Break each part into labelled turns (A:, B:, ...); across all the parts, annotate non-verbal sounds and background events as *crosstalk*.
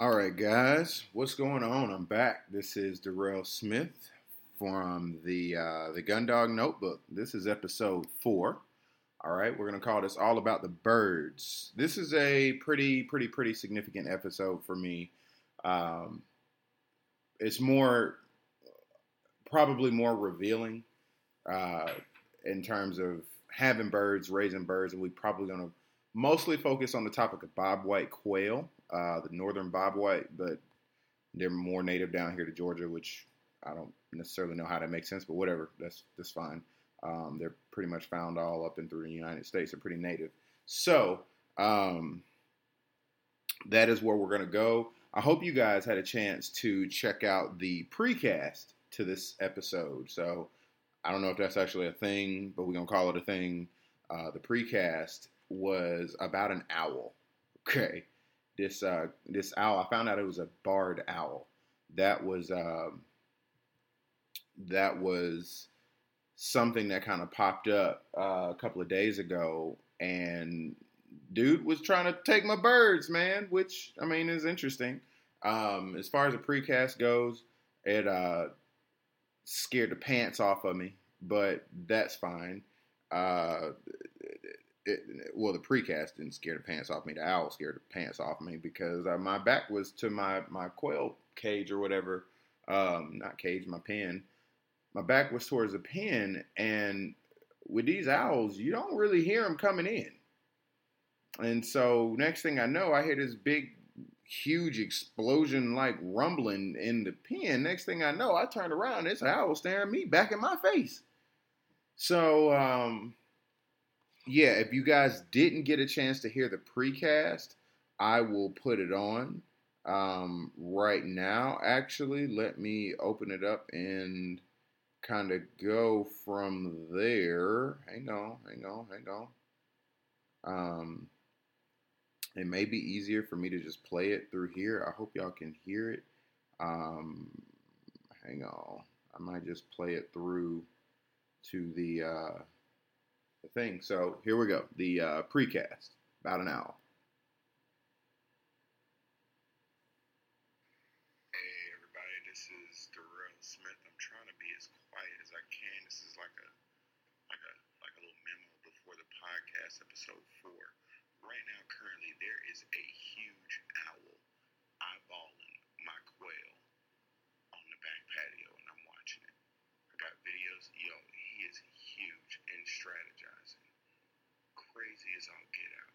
A: All right, guys, what's going on? I'm back. This is Darrell Smith from the uh, the Gundog Notebook. This is episode four. All right, we're gonna call this all about the birds. This is a pretty, pretty, pretty significant episode for me. Um, it's more, probably more revealing uh, in terms of having birds, raising birds, and we're probably gonna mostly focus on the topic of bobwhite quail, uh, the northern bobwhite, but they're more native down here to Georgia, which I don't necessarily know how that makes sense, but whatever, that's that's fine. Um, they're pretty much found all up and through the United States. They're pretty native. So um, that is where we're going to go. I hope you guys had a chance to check out the precast to this episode. So I don't know if that's actually a thing, but we're going to call it a thing. Uh, the precast was about an owl. Okay. This uh, this owl, I found out it was a barred owl. That was um, that was something that kind of popped up uh, a couple of days ago, and dude was trying to take my birds, man. Which I mean is interesting. Um, as far as the precast goes, it uh, scared the pants off of me, but that's fine. Uh, it, well, the precast didn't scare the pants off me. The owl scared the pants off me because uh, my back was to my my quail cage or whatever. Um, not cage, my pen. My back was towards the pen, and with these owls, you don't really hear them coming in. And so, next thing I know, I hear this big, huge explosion like rumbling in the pen. Next thing I know, I turn around, it's an owl staring me back in my face. So, um, yeah, if you guys didn't get a chance to hear the precast, I will put it on um, right now. Actually, let me open it up and kind of go from there. Hang on, hang on, hang on. Um, it may be easier for me to just play it through here. I hope y'all can hear it. Um, hang on, I might just play it through to the. Uh, the thing. So here we go. The uh, precast, about an hour.
B: Hey everybody, this is Darrell Smith. I'm trying to be as quiet as I can. This is like a like a like a little memo before the podcast episode four. Right now, currently, there is a huge owl eyeballing my quail on the back patio, and I'm watching it. I got videos. Yo, he is huge and strategizing. Crazy as all get out.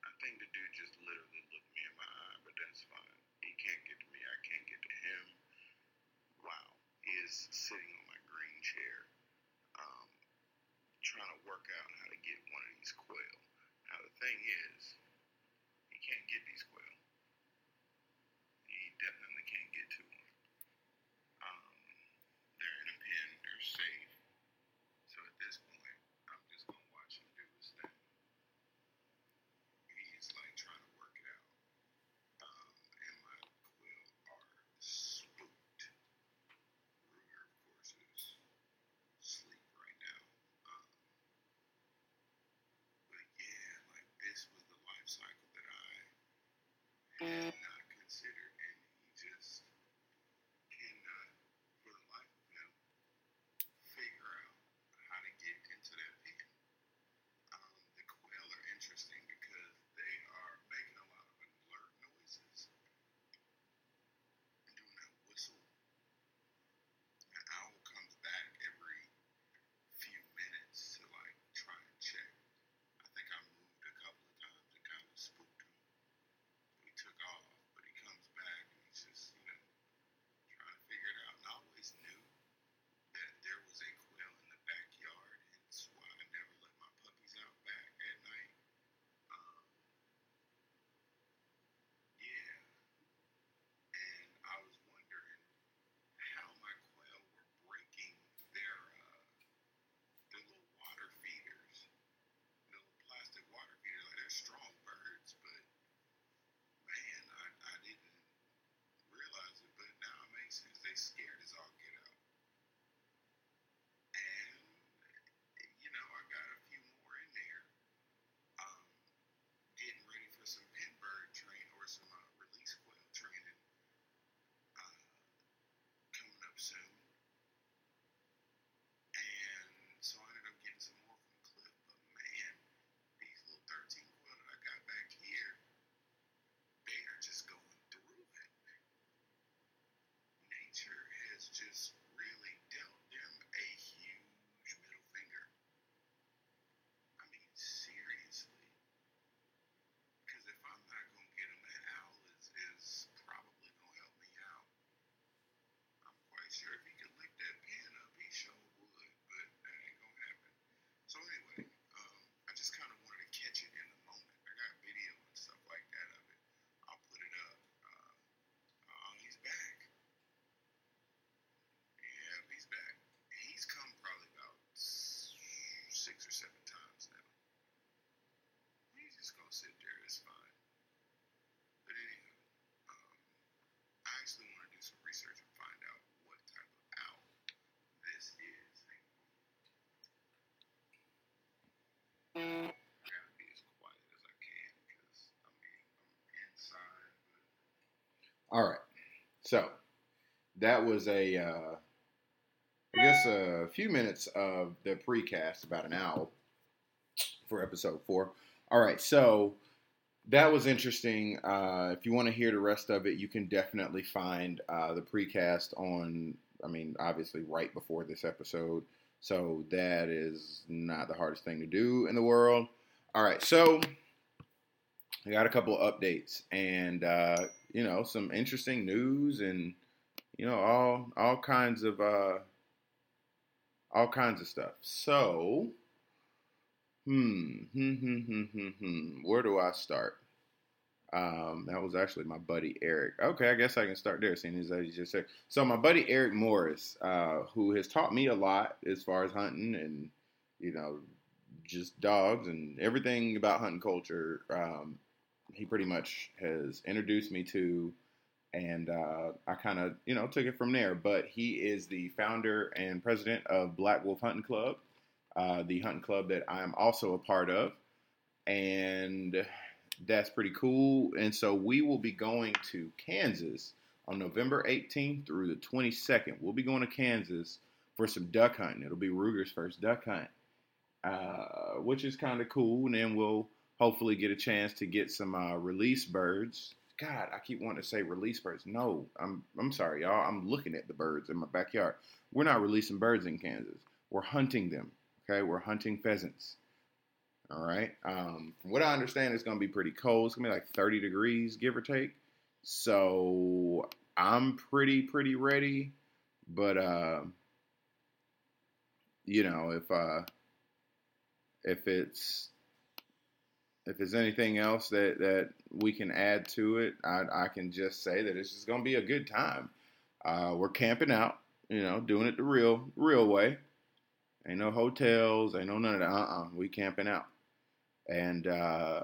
B: I think the dude just literally looked me in my eye, but that's fine. He can't get to me. I can't get to him. Wow. He is sitting on my green chair, um, trying to work out how to get one of these quail. Now, the thing is, he can't get these quail. He definitely can't get to them. Um, they're in a pen. They're safe. So at this point, I'm just gonna watch him do his thing. He's like trying to work it out. Um, and my quail are spooked. Ruger, of course, is asleep right now. Um, but yeah, like this was the life cycle that I had not considered, and he just cannot, for the life of him, figure out how to get into that pen. Um, the quail are interesting because they are making a lot of alert noises and doing that whistle. An owl comes back every few minutes to like try and check. I think I moved a couple of times and kind of spooked him. So he took off, but he comes back and he's just, you know, trying to figure it out. And I always knew that there was a quail in the backyard, hence why I never let my puppies out back at night. Um, yeah, and I was wondering how my quail were breaking their uh, their little water feeders, the little plastic water feeders. Like they're strong birds, but man, I, I didn't realize it, but now it makes six or seven times now. He's just gonna sit there. It's fine. But anywho, um, I actually want to do some research and find out what type of owl this is.
A: All right. So that was a uh, a few minutes of the precast, about an hour for episode four. All right. So that was interesting. Uh, if you want to hear the rest of it, you can definitely find uh, the precast on, I mean, obviously right before this episode. So that is not the hardest thing to do in the world. All right. So I got a couple of updates and, uh, you know, some interesting news and, you know, all all kinds of uh, all kinds of stuff. So, hmm, hmm, hmm, hmm, hmm, hmm. Where do I start? Um, that was actually my buddy Eric. Okay, I guess I can start there, seeing as he just said. So my buddy Eric Morris, uh, who has taught me a lot as far as hunting and you know just dogs and everything about hunting culture. Um, he pretty much has introduced me to, and uh, I kind of you know took it from there. But he is the founder and president of Black Wolf Hunting Club, uh, the hunting club that I am also a part of, and that's pretty cool. And so we will be going to Kansas on November 18th through the 22nd. We'll be going to Kansas for some duck hunting. It'll be Ruger's first duck hunt, uh, which is kind of cool. And then we'll hopefully get a chance to get some uh, release birds. God, I keep wanting to say release birds. No, I'm I'm sorry, y'all. I'm looking at the birds in my backyard. We're not releasing birds in Kansas. We're hunting them. Okay, we're hunting pheasants. All right. Um, from what I understand, it's going to be pretty cold. It's to be like 30 degrees, give or take. So I'm pretty, pretty ready. But, uh, you know, if, uh, if it's, if there's anything else that, that we can add to it, I, I can just say that it's just going to be a good time. Uh, we're camping out, you know, doing it the real, real way. Ain't no hotels, ain't no none of that. Uh-uh. We camping out and uh,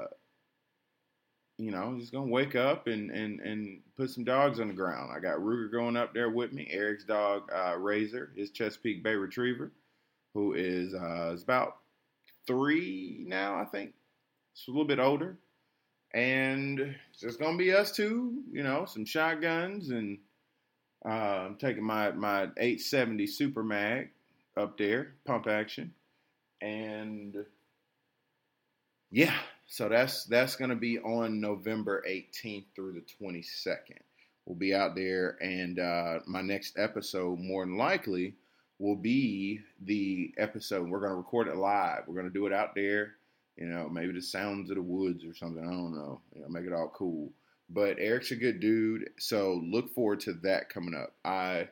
A: you know, just gonna wake up and, and and put some dogs on the ground. I got Ruger going up there with me. Eric's dog uh, Razor, his Chesapeake Bay Retriever, who is uh, is about three now, I think. It's a little bit older, and it's just gonna be us two. You know, some shotguns, and uh, I'm taking my my 870 Super Mag up there, pump action, and yeah, so that's that's to be on November 18th through the 22nd. We'll be out there, and uh, my next episode, more than likely, will be the episode. We're to record it live. We're to do it out there. You know, maybe the sounds of the woods or something. I don't know. You know, make it all cool. But Eric's a good dude, so look forward to that coming up. I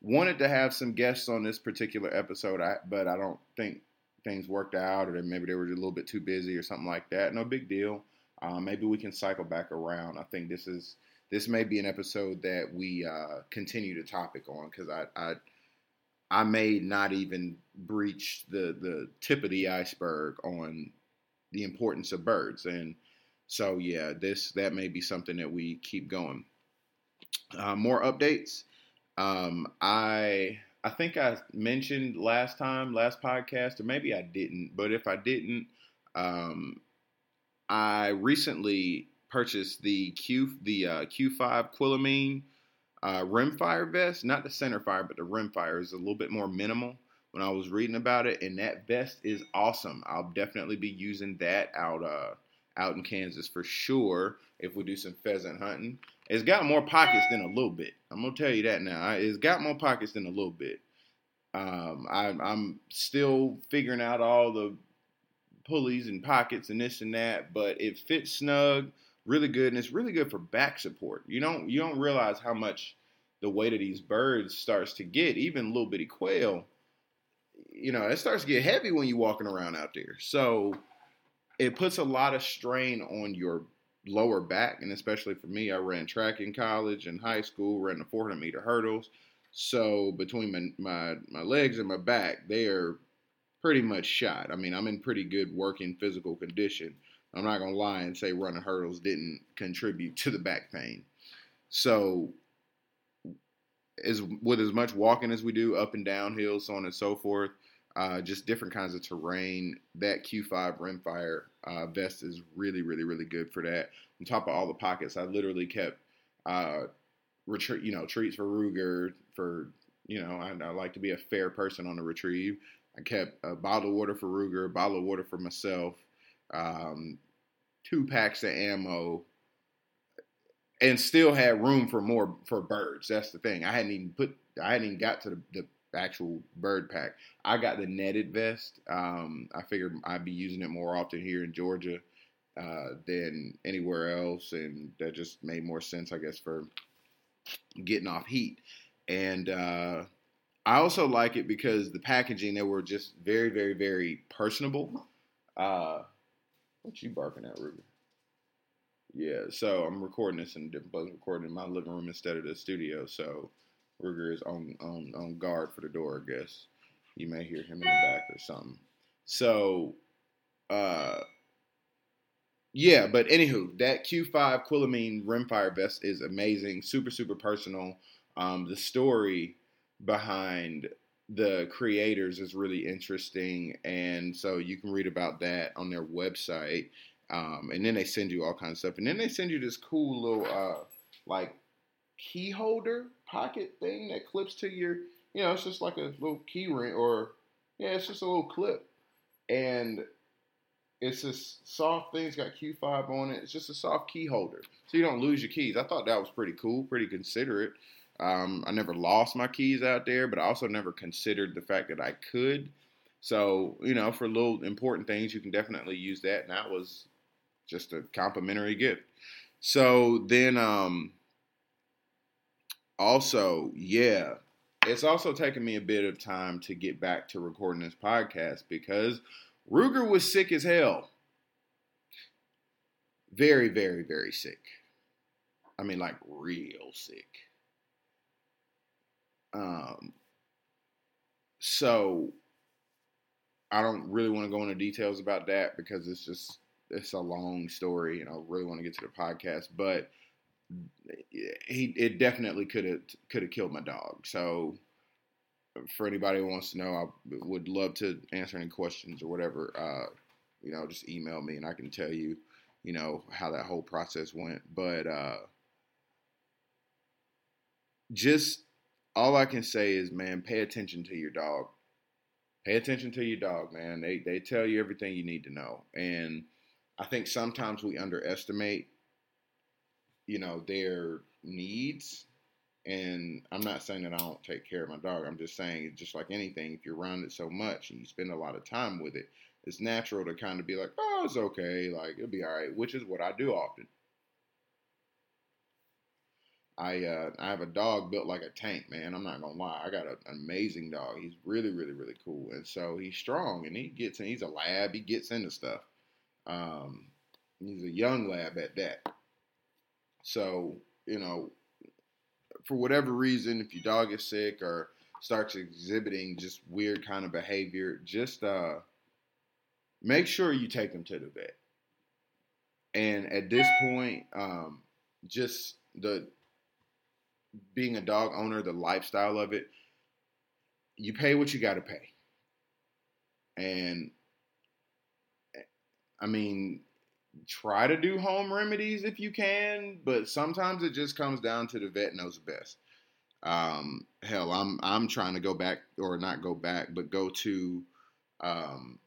A: wanted to have some guests on this particular episode, but I don't think things worked out, or maybe they were a little bit too busy or something like that. No big deal. Um, maybe we can cycle back around. I think this is this may be an episode that we uh, continue the topic on because I, I I may not even breach the the tip of the iceberg on the importance of birds, and so yeah, this that may be something that we keep going. Uh, more updates. Um, I I think I mentioned last time, last podcast, or maybe I didn't. But if I didn't, um, I recently purchased the Q the uh, Q5 Quilomene uh, rimfire vest, not the center fire, but the rimfire is a little bit more minimal. When I was reading about it, and that vest is awesome. I'll definitely be using that out uh, out in Kansas for sure if we do some pheasant hunting. It's got more pockets than a little bit. I'm gonna tell you that now. It's got more pockets than a little bit. Um, I, I'm still figuring out all the pulleys and pockets and this and that, but it fits snug, really good, and it's really good for back support. You don't you don't realize how much the weight of these birds starts to get, even little bitty quail. You know, it starts to get heavy when you're walking around out there. So it puts a lot of strain on your lower back, and especially for me, I ran track in college and high school, ran the 400 meter hurdles. So between my, my my legs and my back, they are pretty much shot. I mean, I'm in pretty good working physical condition. I'm not gonna lie and say running hurdles didn't contribute to the back pain. So as with as much walking as we do up and down hills, so on and so forth. Uh, just different kinds of terrain. That Q5 rimfire uh, vest is really, really, really good for that. On top of all the pockets, I literally kept uh, retreat, you know, treats for Ruger. For you know, I, I, like to be a fair person on the retrieve. I kept a bottle of water for Ruger, a bottle of water for myself, um, two packs of ammo, and still had room for more for birds. That's the thing. I hadn't even put. I hadn't even got to the, the actual bird pack. I got the netted vest. Um, I figured I'd be using it more often here in Georgia uh, than anywhere else, and that just made more sense, I guess, for getting off heat. And uh, I also like it because the packaging they were just very, very, very personable. Uh, what you barking at, Ruby? Yeah, so I'm recording this in different place. recording in my living room instead of the studio. So Ruger is on, on on guard for the door. I guess you may hear him in the back or something. So, uh, yeah. But anywho, that Q5 Quilomene rimfire vest is amazing. Super super personal. Um, the story behind the creators is really interesting, and so you can read about that on their website. Um, and then they send you all kinds of stuff. And then they send you this cool little uh, like key holder pocket thing that clips to your, you know, it's just like a little key ring or yeah, it's just a little clip. And it's this soft thing. It's got Q5 on it. It's just a soft key holder, so you don't lose your keys. I thought that was pretty cool, pretty considerate. Um, I never lost my keys out there, but I also never considered the fact that I could. So you know, for little important things, you can definitely use that. And that was just a complimentary gift. So then, um, also, yeah, it's also taken me a bit of time to get back to recording this podcast because Ruger was sick as hell. Very, very, very sick. I mean, like real sick. Um, so I don't really want to go into details about that because it's just it's a long story, and I really want to get to the podcast. But he it definitely could have could have killed my dog. So for anybody who wants to know, I would love to answer any questions or whatever. Uh, you know, just email me and I can tell you, you know, how that whole process went. But uh, just all I can say is, man, pay attention to your dog. Pay attention to your dog, man. They they tell you everything you need to know, and I think sometimes we underestimate, you know, their needs. And I'm not saying that I don't take care of my dog. I'm just saying, just like anything, if you're around it so much and you spend a lot of time with it, it's natural to kind of be like, oh, it's okay, like it'll be all right, which is what I do often. I uh, I have a dog built like a tank, man. I'm not gonna lie. I got a, an amazing dog. He's really, really, really cool, and so he's strong and he gets in. He's a lab. He gets into stuff. Um, he's a young lab at that. So, you know, for whatever reason, if your dog is sick or starts exhibiting just weird kind of behavior, just uh, make sure you take them to the vet. And at this point, um, just the being a dog owner, the lifestyle of it, you pay what you got to pay. And I mean, try to do home remedies if you can, but sometimes it just comes down to the vet knows best. Um, hell, I'm I'm trying to go back or not go back, but go to um,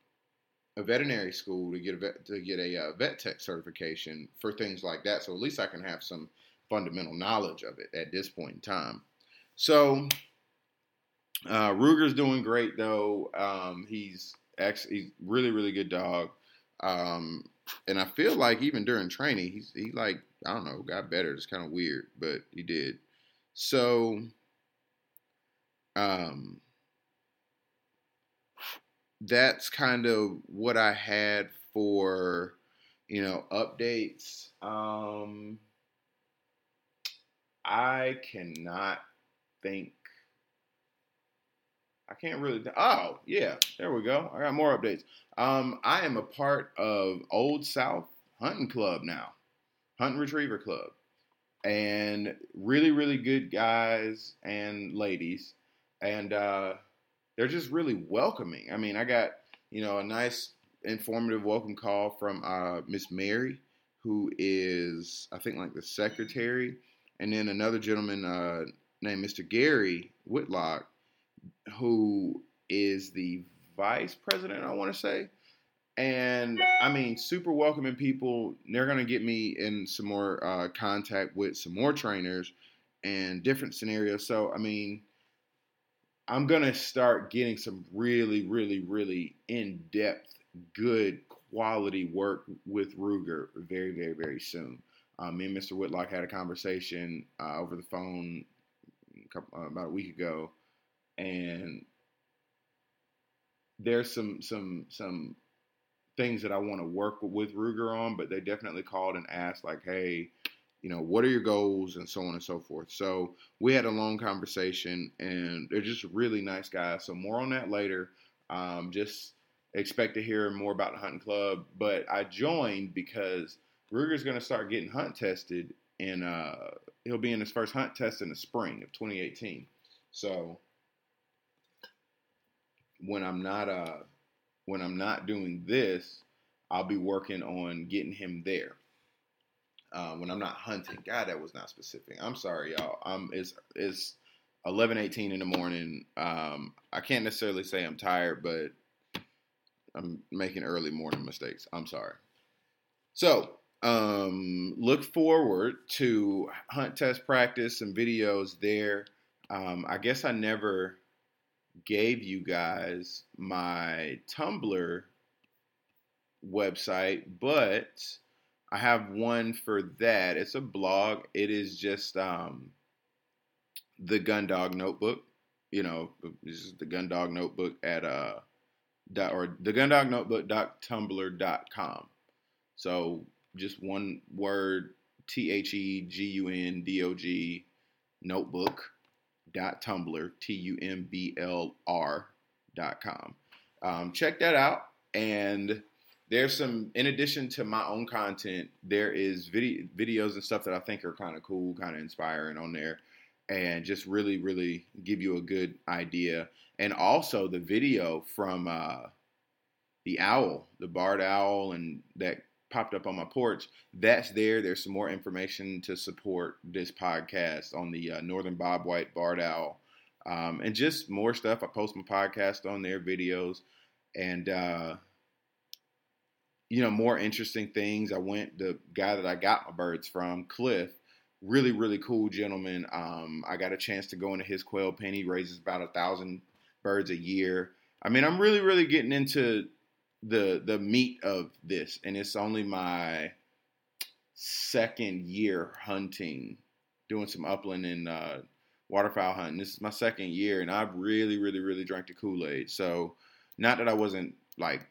A: a veterinary school to get a vet, to get a uh, vet tech certification for things like that. So at least I can have some fundamental knowledge of it at this point in time. So uh, Ruger's doing great though. Um, he's actually he's really really good dog. Um, and I feel like even during training, he's he like I don't know got better. It's kind of weird, but he did. So, um, that's kind of what I had for you know updates. Um, I cannot think I can't really. Oh, yeah, there we go. I got more updates. Um, I am a part of Old South Hunting Club now, Hunting Retriever Club, and really, really good guys and ladies, and uh, they're just really welcoming. I mean, I got you know a nice informative welcome call from uh, Miss Mary, who is I think like the secretary, and then another gentleman uh, named Mr. Gary Whitlock, who is the vice president. I want to say and I mean, super welcoming people. They're gonna get me in some more uh, contact with some more trainers and different scenarios. So I mean, I'm gonna start getting some really, really, really in depth, good quality work with Ruger very, very, very soon. Um, me and Mr. Whitlock had a conversation uh, over the phone a couple, uh, about a week ago, and there's some some some things that I want to work with Ruger on, but they definitely called and asked, like, hey, you know, what are your goals and so on and so forth. So we had a long conversation, and they're just really nice guys. So more on that later. Um, just expect to hear more about the hunting club. But I joined because Ruger's going to start getting hunt tested, and uh, he'll be in his first hunt test in the spring of 2018. So when I'm not uh when I'm not doing this, I'll be working on getting him there. Uh, when I'm not hunting, God, that was not specific. I'm sorry, y'all. Um, it's it's 11:18 in the morning. Um, I can't necessarily say I'm tired, but I'm making early morning mistakes. I'm sorry. So, um, look forward to hunt test practice and videos there. Um, I guess I never gave you guys my Tumblr website, but I have one for that. It's a blog. It is just um, the Gundog Notebook. You know, this is the Gundog Notebook at uh dot or the Gundog Notebook dot tumblr dot com. So just one word T H E G U N D O G notebook tumblr t u m b l r dot com. Um, check that out, and there's some. In addition to my own content, there is video videos and stuff that I think are kind of cool, kind of inspiring on there, and just really, really give you a good idea. And also the video from uh, the owl, the barred owl, and that popped up on my porch. That's there. There's some more information to support this podcast on the uh, Northern Bobwhite Barred Owl. Um, and just more stuff. I post my podcast on there, videos, and uh, you know more interesting things. I went the guy that I got my birds from, Cliff, really really cool gentleman. Um, I got a chance to go into his quail pen. He raises about a thousand birds a year. I mean, I'm really really getting into the the meat of this, and it's only my second year hunting, doing some upland and uh, waterfowl hunting. This is my second year, and I've really, really, really drank the Kool Aid. So, not that I wasn't like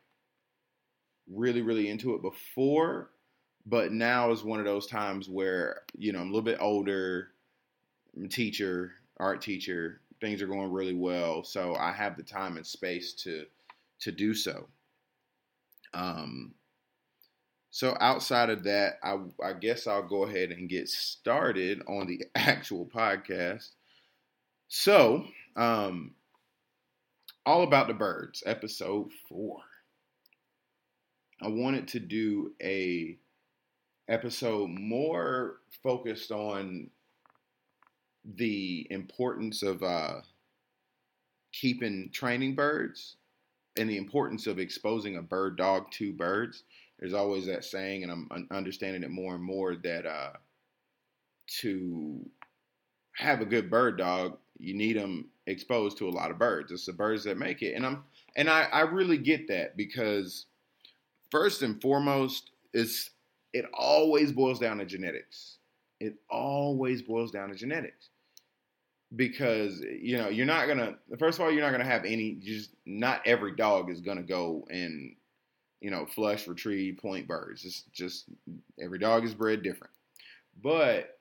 A: really, really into it before, but now is one of those times where you know I'm a little bit older, I'm a teacher, art teacher. Things are going really well, so I have the time and space to to do so. Um, so outside of that, I, I guess I'll go ahead and get started on the *laughs* actual podcast. So, um, all about the birds, episode four. I wanted to do a episode more focused on the importance of uh, keeping training birds and the importance of exposing a bird dog to birds. There's always that saying, and I'm understanding it more and more that uh, to have a good bird dog, you need them exposed to a lot of birds. It's the birds that make it, and I'm and I, I really get that because first and foremost, is it always boils down to genetics. It always boils down to genetics because you know you're not gonna first of all you're not gonna have any just not every dog is gonna go and you know flush retrieve point birds. It's just every dog is bred different. But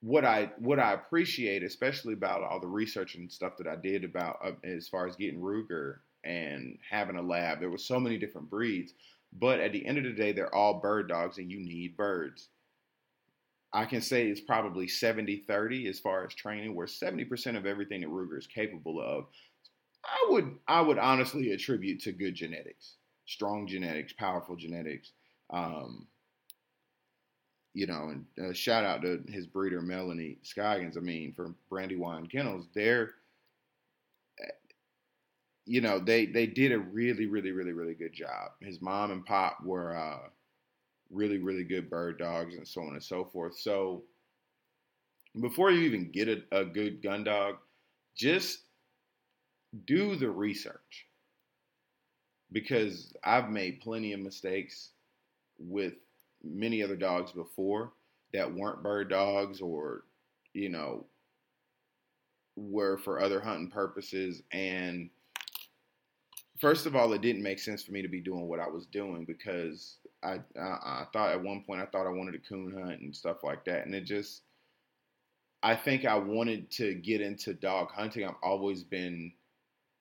A: what i what i appreciate especially about all the research and stuff that i did about uh, as far as getting ruger and having a lab there was so many different breeds. But at the end of the day they're all bird dogs and you need birds I can say it's probably 70 30 as far as training, where 70% of everything that Ruger is capable of, I would I would honestly attribute to good genetics, strong genetics, powerful genetics. Um, you know, and uh, shout out to his breeder Melanie Scoggins. I mean, from Brandywine Kennels, they're you know they they did a really really really really good job. His mom and pop were uh, really really good bird dogs and so on and so forth. So before you even get a, a good gun dog, just do the research because I've made plenty of mistakes with many other dogs before that weren't bird dogs or you know were for other hunting purposes and first of all, it didn't make sense for me to be doing what I was doing because I, I, I thought at one point I thought I wanted to coon hunt and stuff like that, and it just I think I wanted to get into dog hunting. I've always been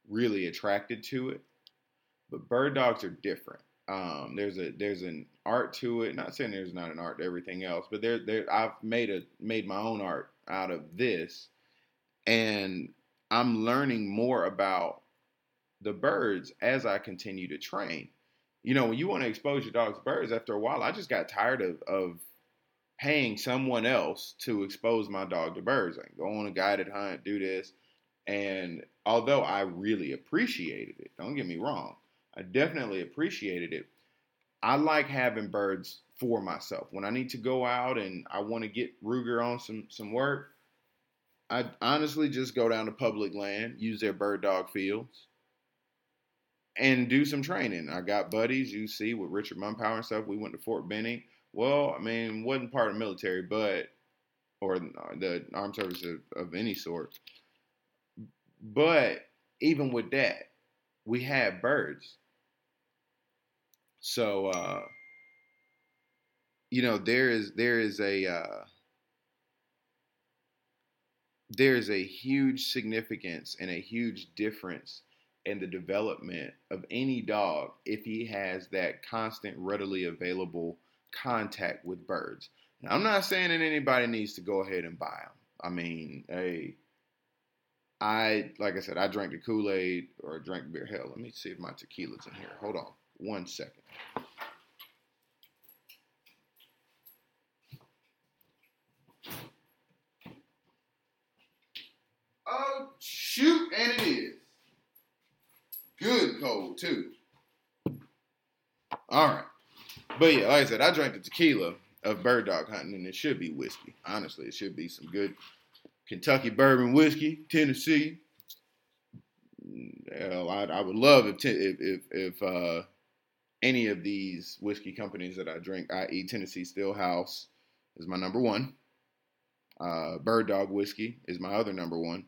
A: really attracted to it, but bird dogs are different. Um, there's a there's an art to it. Not saying there's not an art to everything else, but there there I've made a made my own art out of this, and I'm learning more about the birds as I continue to train. You know, when you want to expose your dog's to birds, after a while, I just got tired of, of paying someone else to expose my dog to birds. Like, go on a guided hunt, do this. And although I really appreciated it, don't get me wrong, I definitely appreciated it. I like having birds for myself. When I need to go out and I want to get Ruger on some some work, I honestly just go down to public land, use their bird dog fields, and do some training. I got buddies, you see, with Richard Mumpower and stuff. We went to Fort Benning. Well, I mean, wasn't part of the military, but or the armed services of, of any sort. But even with that, we had birds. So uh, you know, there is there is a uh, there is a huge significance and a huge difference and the development of any dog if he has that constant, readily available contact with birds. Now, I'm not saying that anybody needs to go ahead and buy them. I mean, hey, I like I said, I drank the Kool Aid or drank beer. Hell, let me see if my tequila's in here. Hold on, one second. Oh shoot, and it is. Good cold too. All right. But yeah, like I said, I drank the tequila of bird dog hunting, and it should be whiskey. Honestly, it should be some good Kentucky bourbon whiskey, Tennessee. I, I would love if if if, if uh, any of these whiskey companies that I drink, i.e., Tennessee Stillhouse, is my number one. Uh, Bird Dog whiskey is my other number one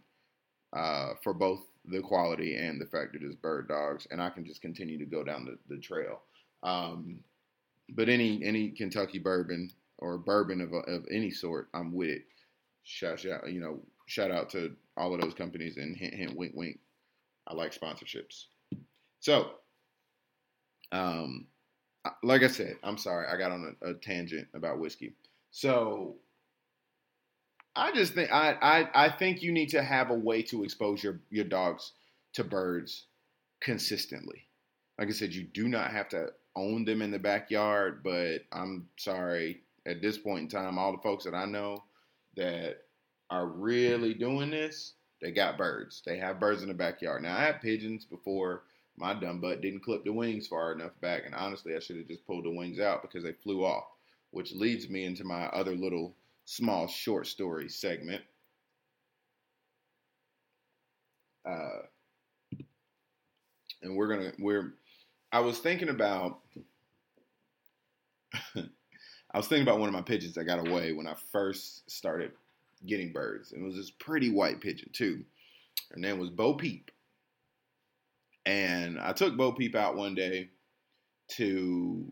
A: uh, for both the quality and the fact that it's bird dogs, and I can just continue to go down the, the trail. Um, but any any Kentucky bourbon or bourbon of, of any sort, I'm with it. Shout shout you know shout out to all of those companies and hint hint wink wink. I like sponsorships. So, um, like I said, I'm sorry I got on a, a tangent about whiskey. So I just think I, I I think you need to have a way to expose your your dogs to birds consistently. Like I said, you do not have to own them in the backyard, but I'm sorry at this point in time, all the folks that I know that are really doing this, they got birds. They have birds in the backyard. Now I had pigeons before my dumb butt didn't clip the wings far enough back, and honestly, I should have just pulled the wings out because they flew off, which leads me into my other little small short story segment. Uh, and we're gonna we're I was thinking about *laughs* I was thinking about one of my pigeons that got away when I first started getting birds. And it was this pretty white pigeon too. Her name was Bo Peep. And I took Bo Peep out one day to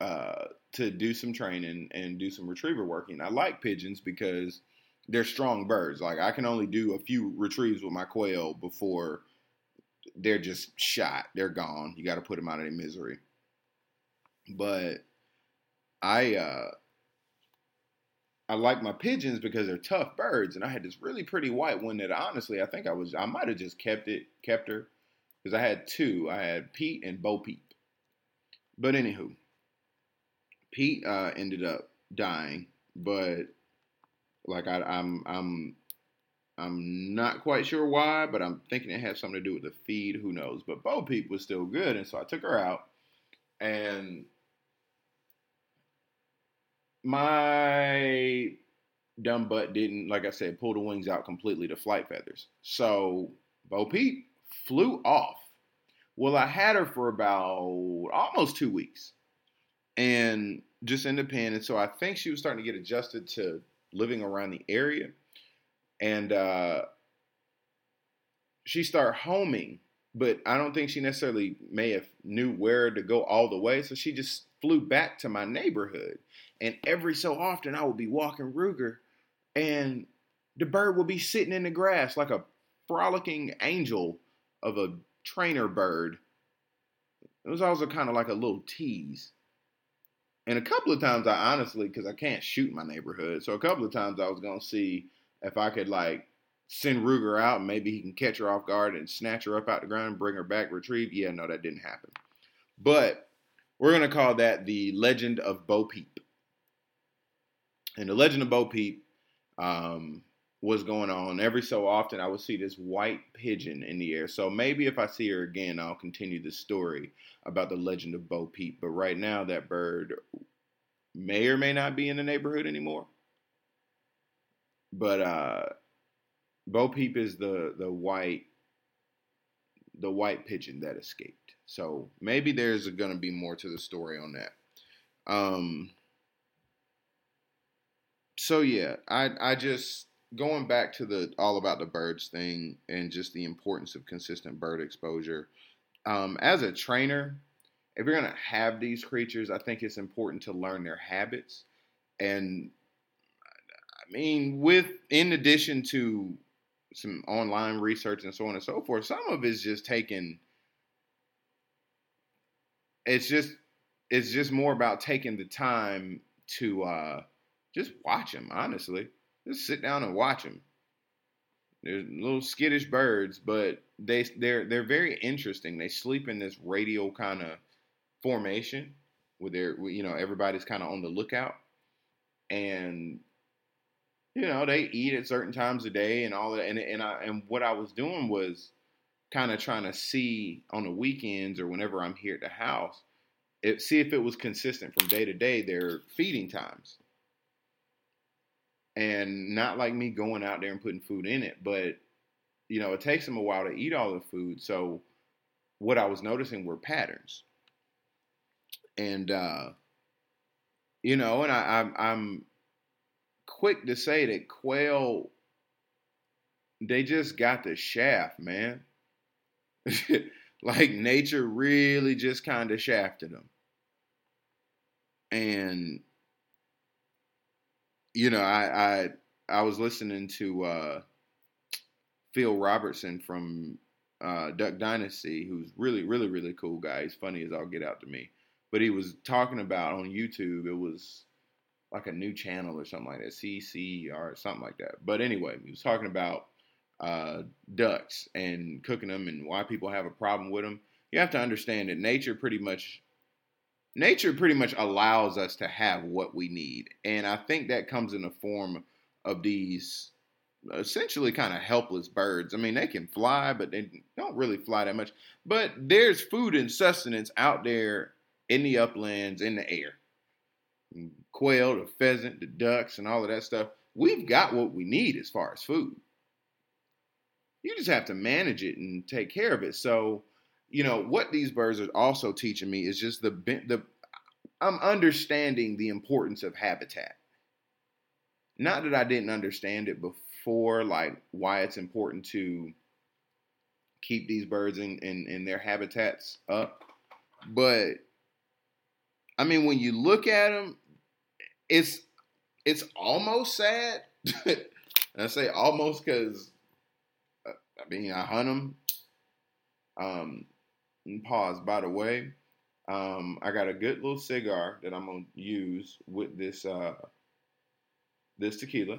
A: uh, to do some training and do some retriever working. I like pigeons because they're strong birds. Like I can only do a few retrieves with my quail before they're just shot. They're gone. You got to put them out of their misery. But I uh, I like my pigeons because they're tough birds, and I had this really pretty white one that honestly I think I was I might have just kept it kept her because I had two. I had Pete and Bo Peep. But anywho, Pete uh, ended up dying, but like I, I'm I'm I'm not quite sure why, but I'm thinking it had something to do with the feed. Who knows? But Bo Peep was still good, and so I took her out, and my dumb butt didn't, like I said, pull the wings out completely to flight feathers. So Bo Peep flew off. Well, I had her for about almost two weeks, and just independent. So I think she was starting to get adjusted to living around the area, and uh, she started homing. But I don't think she necessarily may have knew where to go all the way, so she just flew back to my neighborhood. And every so often, I would be walking Ruger, and the bird would be sitting in the grass like a frolicking angel of a trainer bird. It was also kind of like a little tease. And a couple of times, I honestly, because I can't shoot my neighborhood, so a couple of times I was gonna see if I could like send Ruger out, and maybe he can catch her off guard and snatch her up out the ground, bring her back, retrieve. Yeah, no, that didn't happen. But we're gonna call that the Legend of Bo Peep. And the Legend of Bo Peep um, was going on. Every so often, I would see this white pigeon in the air. So maybe if I see her again, I'll continue the story about the legend of Bo Peep. But right now, that bird may or may not be in the neighborhood anymore. But uh, Bo Peep is the the white the white pigeon that escaped. So maybe there's going to be more to the story on that. Um. So yeah, I I just going back to the all about the birds thing and just the importance of consistent bird exposure. Um, as a trainer, if you're going to have these creatures, I think it's important to learn their habits. And I mean, with in addition to some online research and so on and so forth, some of it's just taking. It's just it's just more about taking the time to uh, just watch them. Honestly, just sit down and watch them. They're little skittish birds, but they they're they're very interesting. They sleep in this radial kind of formation where they're you know everybody's kind of on the lookout, and you know they eat at certain times of day and all that. And and I and what I was doing was kind of trying to see on the weekends or whenever I'm here at the house, it, see if it was consistent from day to day their feeding times and not like me going out there and putting food in it, but you know, it takes them a while to eat all the food. So what I was noticing were patterns. And uh you know, and I, I'm I'm quick to say that quail they just got the shaft, man. *laughs* like nature really just kind of shafted them. And you know, I I I was listening to uh, Phil Robertson from uh, Duck Dynasty, who's really really really cool guy. He's funny as all get out to me. But he was talking about on YouTube. It was like a new channel or something like that, CC or something like that. But anyway, he was talking about uh, ducks and cooking them and why people have a problem with them. You have to understand that nature pretty much nature pretty much allows us to have what we need. And I think that comes in the form of these essentially kind of helpless birds. I mean, they can fly, but they don't really fly that much. But there's food and sustenance out there in the uplands, in the air. Quail, the pheasant, the ducks, and all of that stuff. We've got what we need as far as food. You just have to manage it and take care of it. So, you know what these birds are also teaching me is just the the I'm understanding the importance of habitat. Not that I didn't understand it before, like why it's important to keep these birds in, in, in their habitats up. But I mean, when you look at them, it's it's almost sad. *laughs* I say almost because uh, I mean I hunt them. Um, pause. By the way, um, I got a good little cigar that I'm gonna use with this uh, this tequila.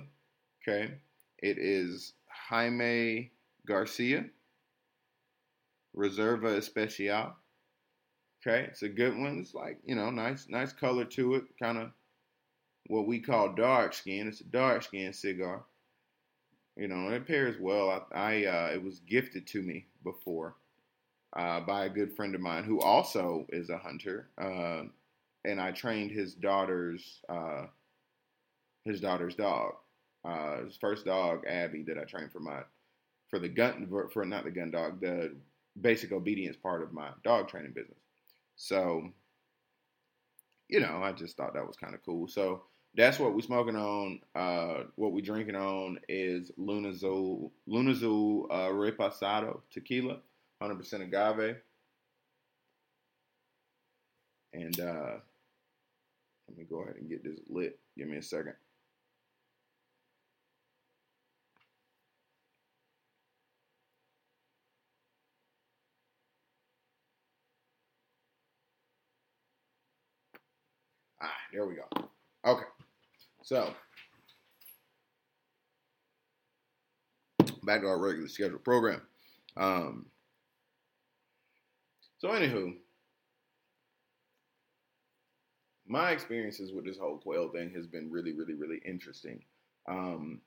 A: Okay, it is Jaime Garcia Reserva Especial. Okay, it's a good one. It's like you know, nice, nice color to it. Kind of what we call dark skin. It's a dark skin cigar. You know, it pairs well. I, I uh, it was gifted to me before uh, by a good friend of mine who also is a hunter, uh, and I trained his daughter's uh, his daughter's dog. Uh, his first dog, Abby, that I trained for my for the gun for not the gun dog, the basic obedience part of my dog training business. So, you know, I just thought that was kind of cool. So that's what we're smoking on. Uh, what we're drinking on is Lunazul Lunazul uh, Repasado tequila, 100% agave. And uh, let me go ahead and get this lit. Give me a second. Ah, there we go. Okay. So, back to our regular scheduled program. Um, so, anywho, my experiences with this whole quail thing has been really, really, really interesting. Um,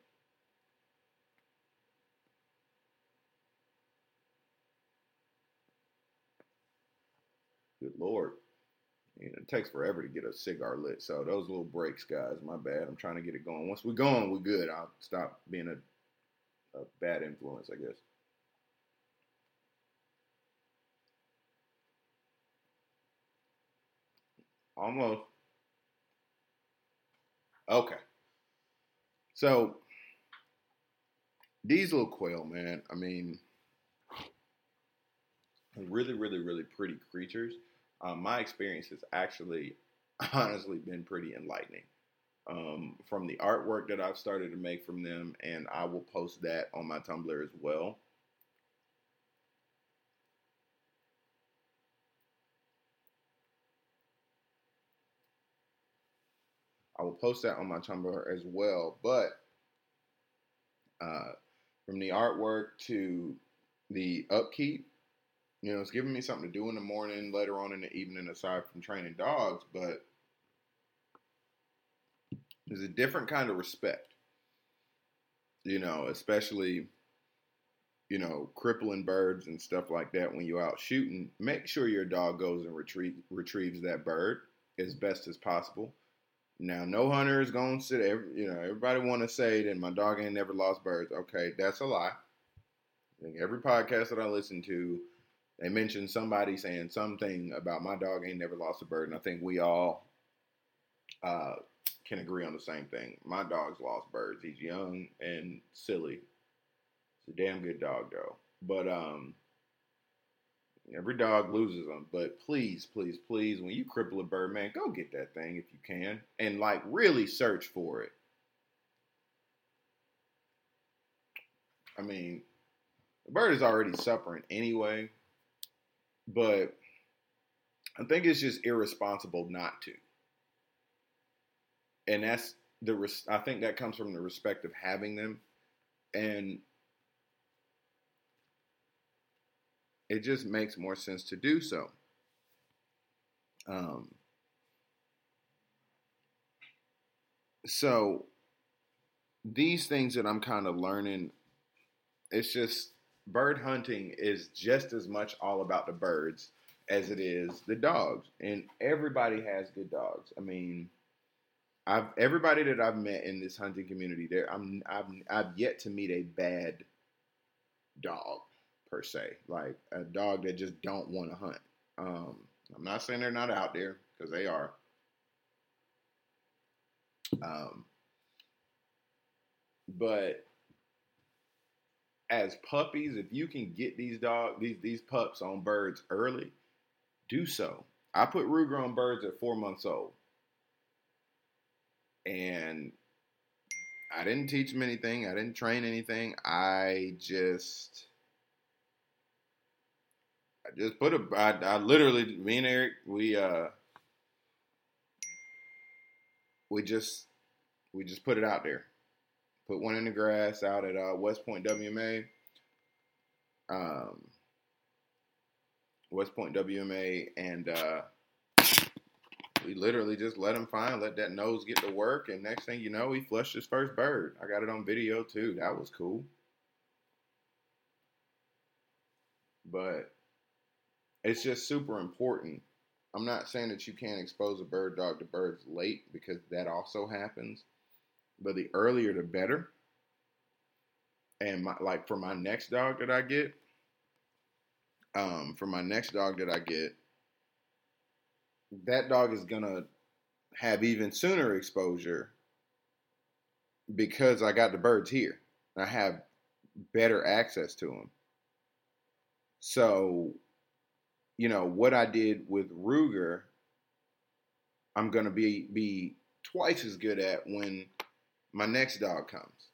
A: good lord. You know, it takes forever to get a cigar lit. So those little breaks, guys, my bad. I'm trying to get it going. Once we're going, we're good. I'll stop being a, a bad influence, I guess. Almost. Okay. So little quail, man, I mean, really, really, really pretty creatures um, my experience has actually *laughs* honestly been pretty enlightening. Um, from the artwork that I've started to make from them, and I will post that on my Tumblr as well. I will post that on my Tumblr as well. But uh, from the artwork to the upkeep you know, it's giving me something to do in the morning, later on in the evening, aside from training dogs. But there's a different kind of respect, you know, especially, you know, crippling birds and stuff like that when you're out shooting. Make sure your dog goes and retrieve, retrieves that bird as best as possible. Now, no hunter is going to sit, every, you know, everybody want to say that my dog ain't never lost birds. Okay, that's a lie. I think every podcast that I listen to, they mention somebody saying something about my dog ain't never lost a bird, and I think we all uh, can agree on the same thing. My dog's lost birds. He's young and silly. It's a damn good dog though. But um, every dog loses them. But please, please, please, when you cripple a bird, man, go get that thing if you can, and like really search for it. I mean, the bird is already suffering anyway but I think it's just irresponsible not to. And that's the I think that comes from the respect of having them and it just makes more sense to do so. Um, so these things that I'm kind of learning, it's just bird hunting is just as much all about the birds as it is the dogs. And everybody has good dogs. I mean, I've everybody that I've met in this hunting community, there I'm I've I've yet to meet a bad dog per se, like a dog that just don't want to hunt. Um, I'm not saying they're not out there because they are. Um, but as puppies, if you can get these dog these these pups on birds early, do so. I put Ruger on birds at four months old, and I didn't teach them anything. I didn't train anything. I just I just put a I, I literally me and Eric we uh we just we just put it out there. Put one in the grass out at uh, West Point WMA. Um, West Point WMA, and uh, we literally just let him find, let that nose get to work, and next thing you know, he flushed his first bird. I got it on video too. That was cool. But it's just super important. I'm not saying that you can't expose a bird dog to birds late because that also happens, but the earlier the better. And my, like for my next dog that I get, um, for my next dog that I get, that dog is gonna have even sooner exposure because I got the birds here. I have better access to them. So, you know, what I did with Ruger, I'm gonna be be twice as good at when my next dog comes.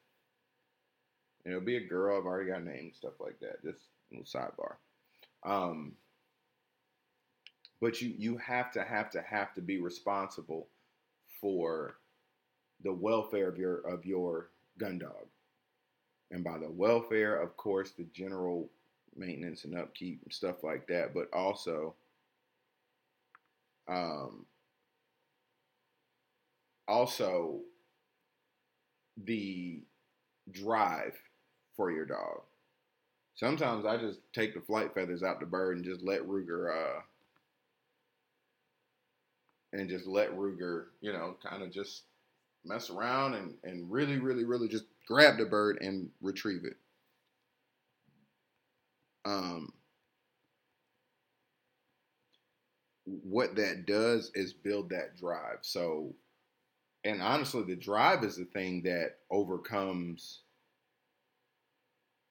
A: It'll be a girl. I've already got a name, stuff like that. Just a little sidebar. Um, but you you have to have to have to be responsible for the welfare of your of your gun dog. And by the welfare, of course, the general maintenance and upkeep and stuff like that, but also um also the drive for your dog. Sometimes I just take the flight feathers out the bird and just let Ruger uh and just let Ruger, you know, kind of just mess around and, and really, really, really just grab the bird and retrieve it. Um, what that does is build that drive. So, and honestly, the drive is the thing that overcomes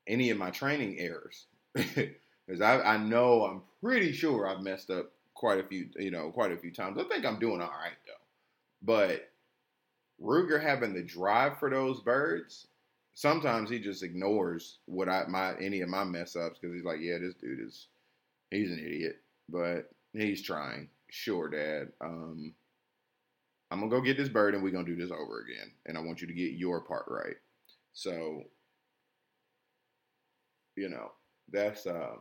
A: any of my training errors. *laughs* Because I, I know I'm pretty sure I've messed up quite a few, you know, quite a few times. I think I'm doing all right though. But Ruger having the drive for those birds, sometimes he just ignores what I my any of my mess ups because he's like, yeah, this dude is he's an idiot, but he's trying. Sure, Dad. Um, I'm gonna go get this bird and we're gonna do this over again, and I want you to get your part right. So, you know, that's uh,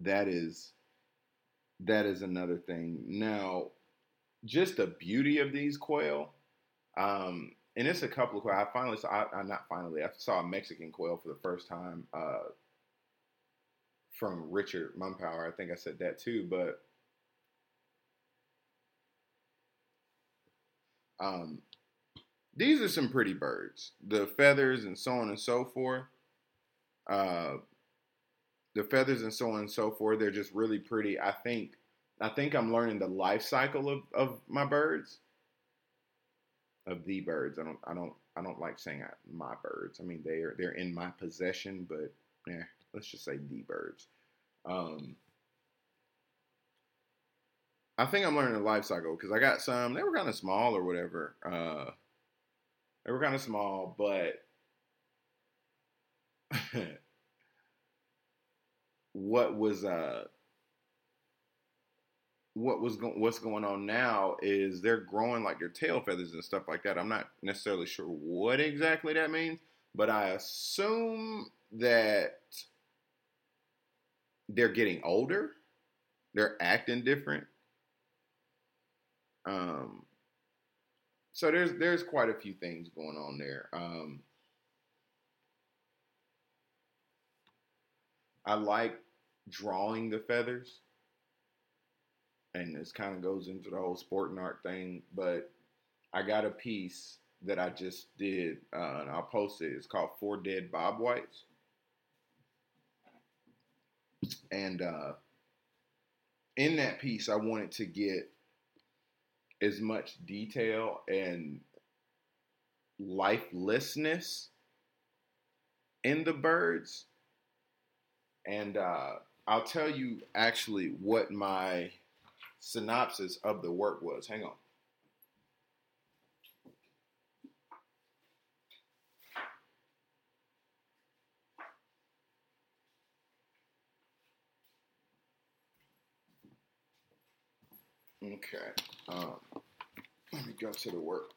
A: that is that is another thing. Now, just the beauty of these quail, um, and it's a couple of quail. I finally saw, I, I not finally, I saw a Mexican quail for the first time uh, from Richard Mumpower. I think I said that too, but um, these are some pretty birds. The feathers and so on and so forth. Uh, the feathers and so on and so forth. They're just really pretty. I think I think I'm learning the life cycle of, of my birds. Of the birds. I don't I don't I don't like saying my birds. I mean they are they're in my possession, but yeah, let's just say the birds. Um I think I'm learning the life cycle because I got some, they were kind of small or whatever. Uh they were kind of small, but *laughs* what was uh what was go- what's going on now is they're growing like their tail feathers and stuff like that. I'm not necessarily sure what exactly that means, but I assume that they're getting older. They're acting different. Um, so there's there's quite a few things going on there. Um, I like drawing the feathers, and this kind of goes into the whole sporting art thing. But I got a piece that I just did, uh, and I'll post it. It's called Four Dead Bob Whites, and uh, in that piece, I wanted to get as much detail and lifelessness in the birds and uh, I'll tell you actually what my synopsis of the work was. Hang on. Okay. Um, let me go to the work.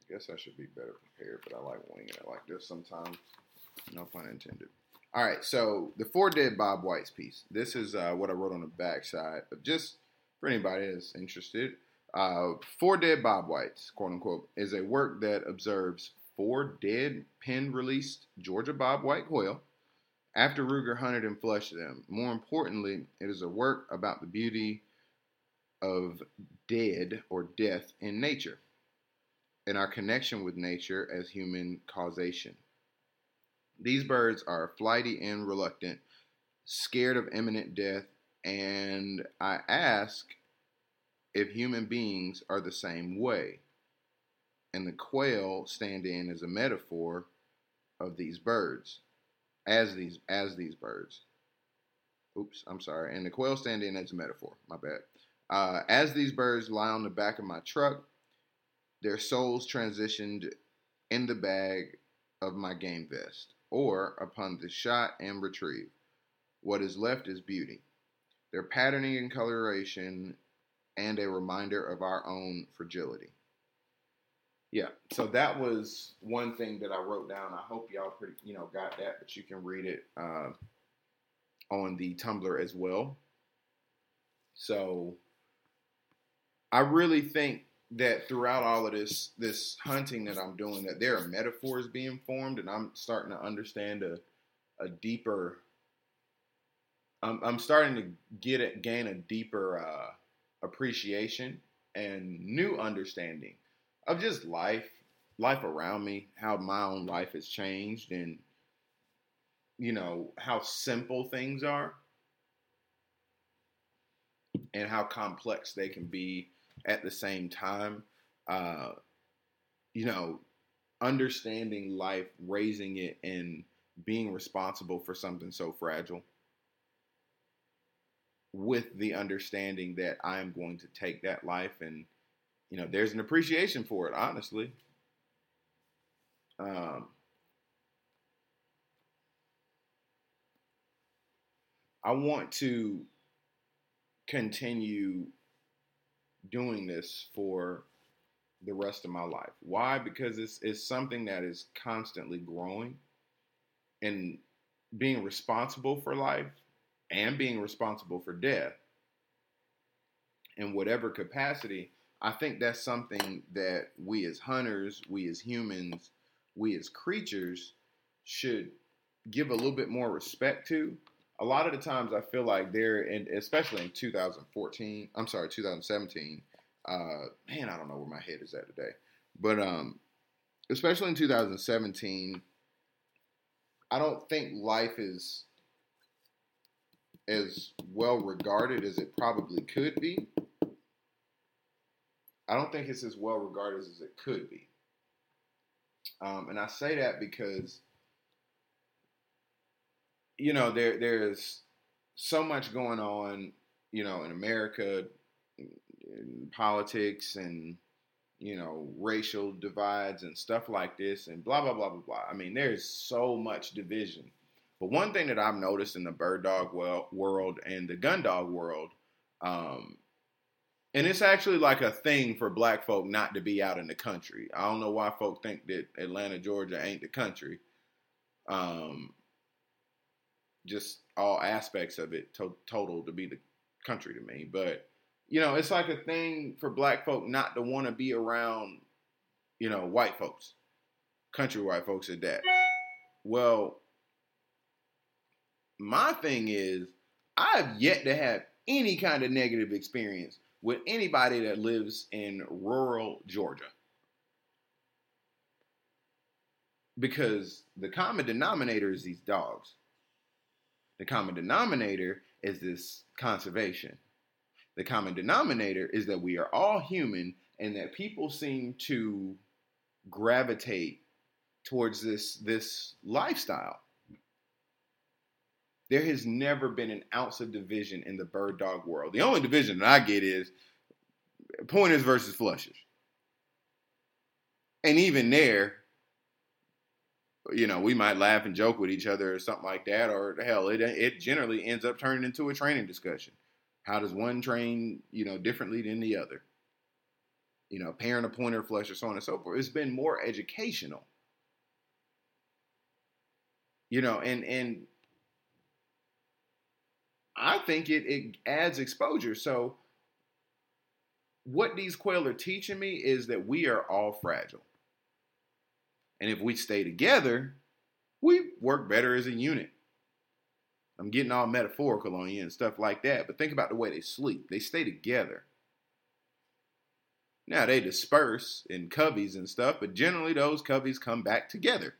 A: I guess I should be better prepared, but I like winging it like this sometimes. No pun intended. All right, so the Four Dead Bob White's piece. This is uh, what I wrote on the back side, but just for anybody that's interested, uh, Four Dead Bob Whites, quote unquote, is a work that observes four dead pen released Georgia Bob White quail after Ruger hunted and flushed them. More importantly, it is a work about the beauty of dead or death in nature and our connection with nature as human causation. These birds are flighty and reluctant, scared of imminent death, and I ask if human beings are the same way. And the quail stand in as a metaphor of these birds, as these as these birds. Oops, I'm sorry. And the quail stand in as a metaphor. My bad. Uh, as these birds lie on the back of my truck, their souls transitioned in the bag of my game vest, or upon the shot and retrieve. What is left is beauty. Their patterning and coloration, and a reminder of our own fragility. Yeah, so that was one thing that I wrote down. I hope y'all pretty, you know, got that, but you can read it uh, on the Tumblr as well. So I really think that throughout all of this this hunting that I'm doing, that there are metaphors being formed, and I'm starting to understand a a deeper. I'm I'm starting to get it, gain a deeper uh, appreciation and new understanding of just life, life around me, how my own life has changed, and you know how simple things are, and how complex they can be at the same time. Uh, you know, understanding life, raising it, and being responsible for something so fragile with the understanding that I am going to take that life and, you know, there's an appreciation for it, honestly. Um, I want to continue doing this for the rest of my life. Why? Because it's, it's something that is constantly growing and being responsible for life and being responsible for death in whatever capacity. I think that's something that we as hunters, we as humans, we as creatures should give a little bit more respect to. A lot of the times I feel like they're in, especially in 2014, I'm sorry, 2017. Uh, man, I don't know where my head is at today. But um, especially in 2017, I don't think life is as well regarded as it probably could be. I don't think it's as well regarded as it could be. Um, and I say that because, you know, there there's so much going on, you know, in America, in politics and you know racial divides and stuff like this, and blah blah blah blah blah. I mean, there's so much division. But one thing that I've noticed in the bird dog world and the gun dog world, um, and it's actually like a thing for black folk not to be out in the country. I don't know why folk think that Atlanta, Georgia ain't the country. Um, just all aspects of it to- total to be the country to me. But, you know, it's like a thing for black folk not to want to be around, you know, white folks, country white folks at that. Well, my thing is, I've yet to have any kind of negative experience with anybody that lives in rural Georgia. Because the common denominator is these dogs. The common denominator is this conservation. The common denominator is that we are all human and that people seem to gravitate towards this this lifestyle. There has never been an ounce of division in the bird dog world. The only division that I get is pointers versus flushes. And even there, you know, we might laugh and joke with each other or something like that, or hell, it it generally ends up turning into a training discussion. How does one train, you know, differently than the other? you know, parent a pointer flush or so on and so forth. It's been more educational. You know, and and I think it it adds exposure. So what these quail are teaching me is that we are all fragile. And if we stay together, we work better as a unit. I'm getting all metaphorical on you and stuff like that, but think about the way they sleep. They stay together. Now they disperse in coveys and stuff, but generally those coveys come back together.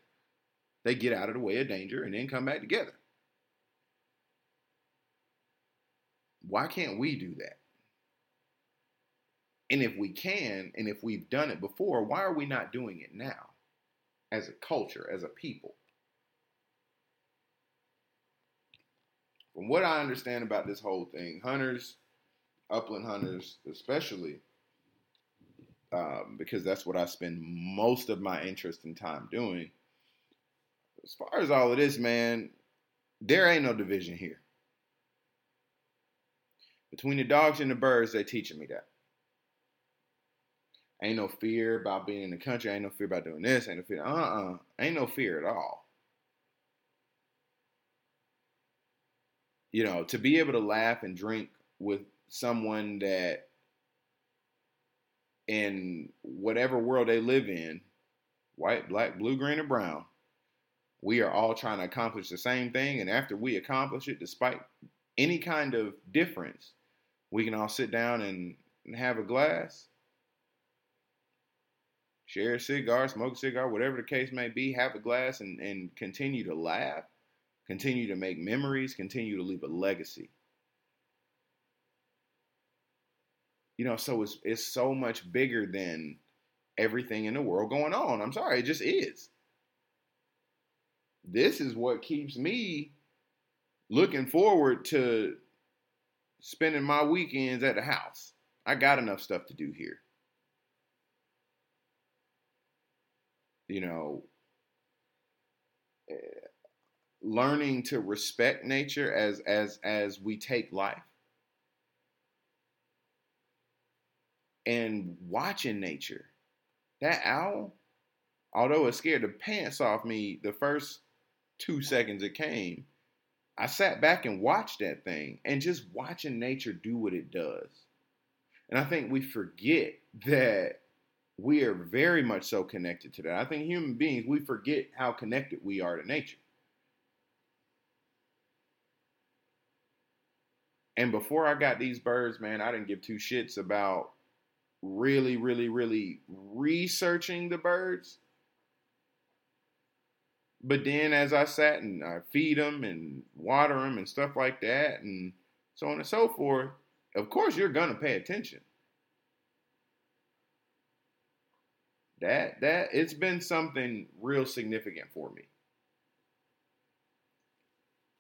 A: They get out of the way of danger and then come back together. Why can't we do that? And if we can, and if we've done it before, why are we not doing it now as a culture, as a people? From what I understand about this whole thing, hunters, upland hunters, especially, um, because that's what I spend most of my interest and time doing. As far as all of this, man, there ain't no division here. Between the dogs and the birds, they teaching me that. Ain't no fear about being in the country. Ain't no fear about doing this. Ain't no fear. Uh uh-uh. uh. Ain't no fear at all. You know, to be able to laugh and drink with someone that in whatever world they live in, white, black, blue, green, or brown, we are all trying to accomplish the same thing. And after we accomplish it, despite any kind of difference, we can all sit down and, and have a glass share a cigar, smoke a cigar, whatever the case may be, have a glass and, and continue to laugh, continue to make memories, continue to leave a legacy. You know, so it's it's so much bigger than everything in the world going on. I'm sorry, it just is. This is what keeps me looking forward to spending my weekends at the house. I got enough stuff to do here. You know, learning to respect nature as as as we take life and watching nature. That owl although it scared the pants off me the first two seconds it came i sat back and watched that thing and just watching nature do what it does. And i think we forget *laughs* that we are very much so connected to that. I think human beings, we forget how connected we are to nature. And before I got these birds, man, I didn't give two shits about really, really, really researching the birds. But then as I sat and I feed them and water them and stuff like that and so on and so forth, of course you're going to pay attention. That that it's been something real significant for me.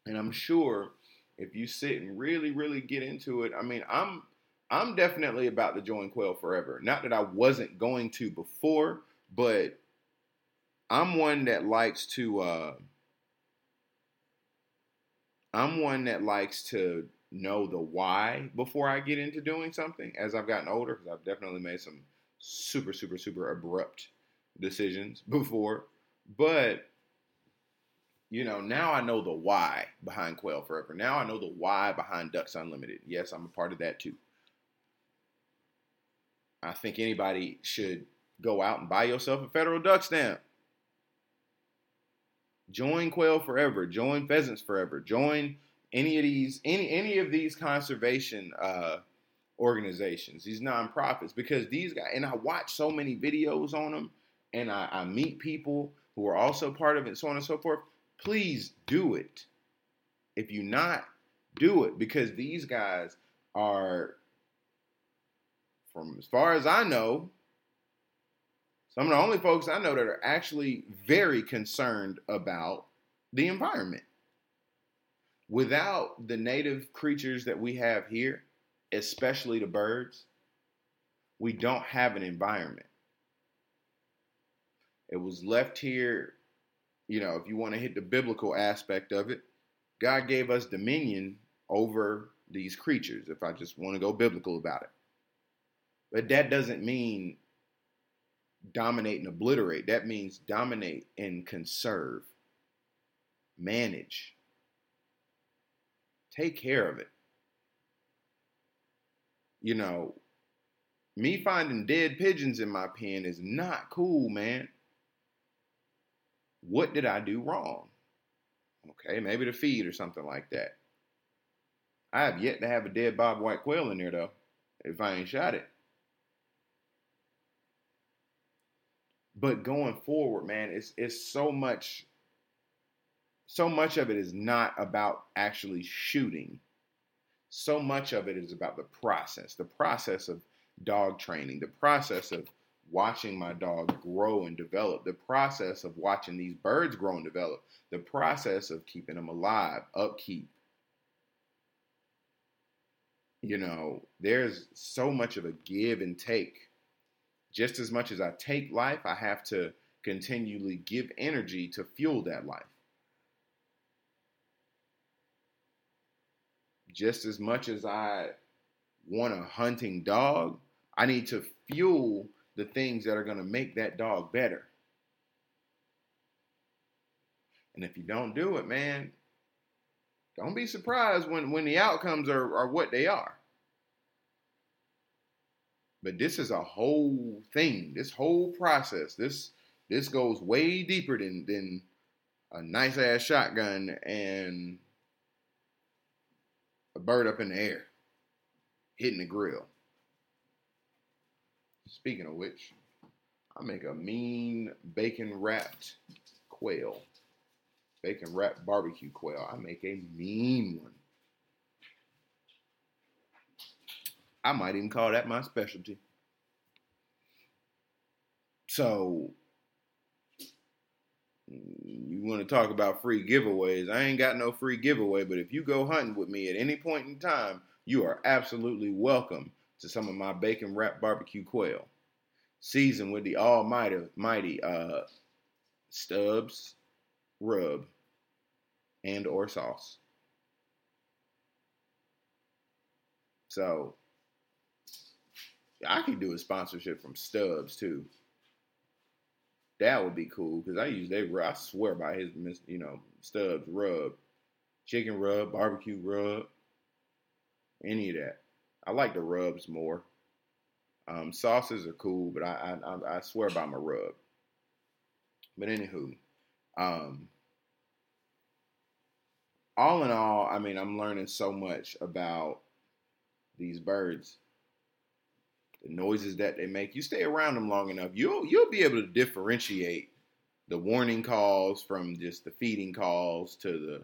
A: And I'm sure if you sit and really, really get into it, I mean, I'm I'm definitely about to join Quail Forever. Not that I wasn't going to before, but I'm one that likes to uh I'm one that likes to know the why before I get into doing something as I've gotten older because I've definitely made some super, super, super abrupt decisions *laughs* before. But, you know, now I know the why behind Quail Forever. Now I know the why behind Ducks Unlimited. Yes, I'm a part of that too. I think anybody should go out and buy yourself a federal duck stamp. Join Quail Forever. Join Pheasants Forever. Join any of these any any of these conservation uh, organizations, these nonprofits, because these guys, and I watch so many videos on them, and I, I meet people who are also part of it, so on and so forth. Please do it. If you not, do it because these guys are, from as far as I know, some of the only folks I know that are actually very concerned about the environment. Without the native creatures that we have here, especially the birds, we don't have an environment. It was left here, you know, if you want to hit the biblical aspect of it, God gave us dominion over these creatures, if I just want to go biblical about it. But that doesn't mean dominate and obliterate. That means dominate and conserve, manage, take care of it. You know, me finding dead pigeons in my pen is not cool, man. What did I do wrong? Okay, maybe the feed or something like that. I have yet to have a dead bob white quail in there though, if I ain't shot it. But going forward, man, it's it's so much so much of it is not about actually shooting. So much of it is about the process, the process of dog training, the process of watching my dog grow and develop, the process of watching these birds grow and develop, the process of keeping them alive, upkeep. You know, there's so much of a give and take. Just as much as I take life, I have to continually give energy to fuel that life. Just as much as I want a hunting dog, I need to fuel the things that are going to make that dog better. And if you don't do it, man, don't be surprised when, when the outcomes are, are what they are. But this is a whole thing, this whole process. This this goes way deeper than than a nice ass shotgun and a bird up in the air hitting the grill. Speaking of which, I make a mean bacon wrapped quail. Bacon wrapped barbecue quail. I make a mean one. I might even call that my specialty. So, you want to talk about free giveaways? I ain't got no free giveaway, but if you go hunting with me at any point in time, you are absolutely welcome to some of my bacon wrapped barbecue quail, seasoned with the almighty mighty uh, Stubbs rub and or sauce. So I could do a sponsorship from Stubbs too. That would be cool because I use they I swear by his you know Stubbs rub, chicken rub, barbecue rub, any of that. I like the rubs more. Um, sauces are cool, but I, I I swear by my rub. But anywho, um, all in all, I mean, I'm learning so much about these birds, the noises that they make. You stay around them long enough, you'll you'll be able to differentiate the warning calls from just the feeding calls to the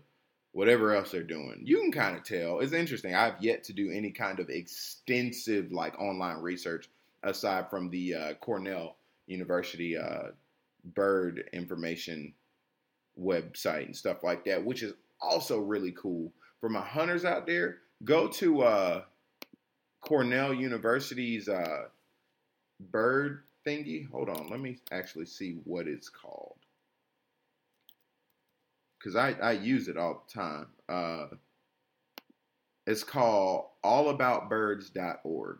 A: whatever else they're doing. You can kind of tell. It's interesting. I've yet to do any kind of extensive like online research aside from the uh, Cornell University uh, bird information website and stuff like that, which is also really cool. For my hunters out there, go to uh, Cornell University's uh, bird thingy. Hold on, let me actually see what it's called because I, I use it all the time. Uh, it's called allaboutbirds.org.